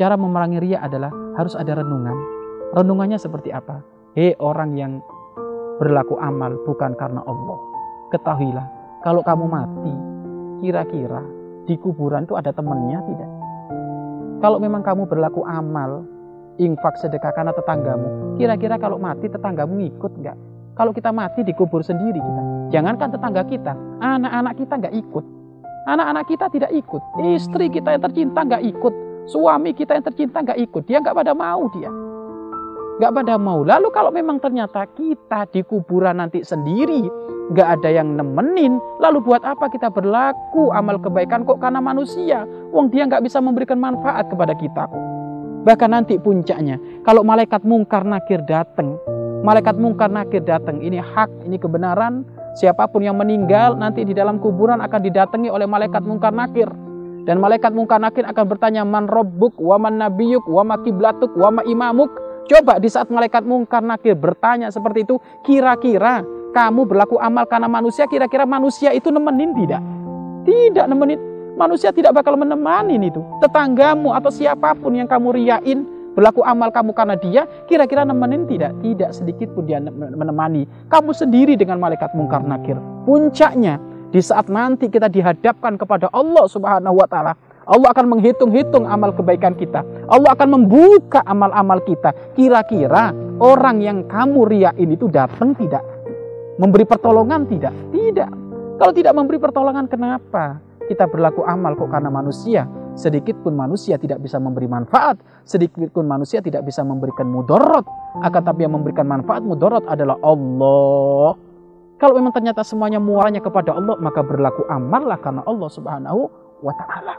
Cara memerangi ria adalah harus ada renungan. Renungannya seperti apa? Hei orang yang berlaku amal bukan karena Allah. Ketahuilah, kalau kamu mati, kira-kira di kuburan itu ada temannya tidak? Kalau memang kamu berlaku amal, infak sedekah karena tetanggamu, kira-kira kalau mati tetanggamu ngikut nggak? Kalau kita mati dikubur sendiri kita. Jangankan tetangga kita, anak-anak kita nggak ikut. Anak-anak kita tidak ikut. Istri kita yang tercinta nggak ikut. Suami kita yang tercinta nggak ikut. Dia nggak pada mau dia. Nggak pada mau. Lalu kalau memang ternyata kita di kuburan nanti sendiri, nggak ada yang nemenin, lalu buat apa kita berlaku amal kebaikan kok karena manusia? Wong dia nggak bisa memberikan manfaat kepada kita kok. Bahkan nanti puncaknya, kalau malaikat mungkar nakir datang, malaikat mungkar nakir datang, ini hak, ini kebenaran, Siapa pun yang meninggal nanti di dalam kuburan akan didatangi oleh malaikat mungkar nakir. Dan malaikat mungkar nakir akan bertanya, Man robbuk, wa man nabiyuk, wa ma kiblatuk, wa ma imamuk. Coba di saat malaikat mungkar nakir bertanya seperti itu, kira-kira kamu berlaku amal karena manusia, kira-kira manusia itu nemenin tidak? Tidak nemenin. Manusia tidak bakal menemani itu. Tetanggamu atau siapa pun yang kamu riain, berlaku amal kamu karena dia, kira-kira nemenin tidak? Tidak sedikit pun dia menemani. Kamu sendiri dengan malaikat mungkar nakir. Puncaknya, di saat nanti kita dihadapkan kepada Allah Subhanahu wa taala, Allah akan menghitung-hitung amal kebaikan kita. Allah akan membuka amal-amal kita. Kira-kira orang yang kamu riain itu datang tidak? Memberi pertolongan tidak? Tidak. Kalau tidak memberi pertolongan kenapa? Kita berlaku amal kok karena manusia. Sedikit pun manusia tidak bisa memberi manfaat. Sedikit pun manusia tidak bisa memberikan mudorot. Akan tapi yang memberikan manfaat mudorot adalah Allah. Kalau memang ternyata semuanya muaranya kepada Allah, maka berlaku amallah karena Allah subhanahu wa ta'ala.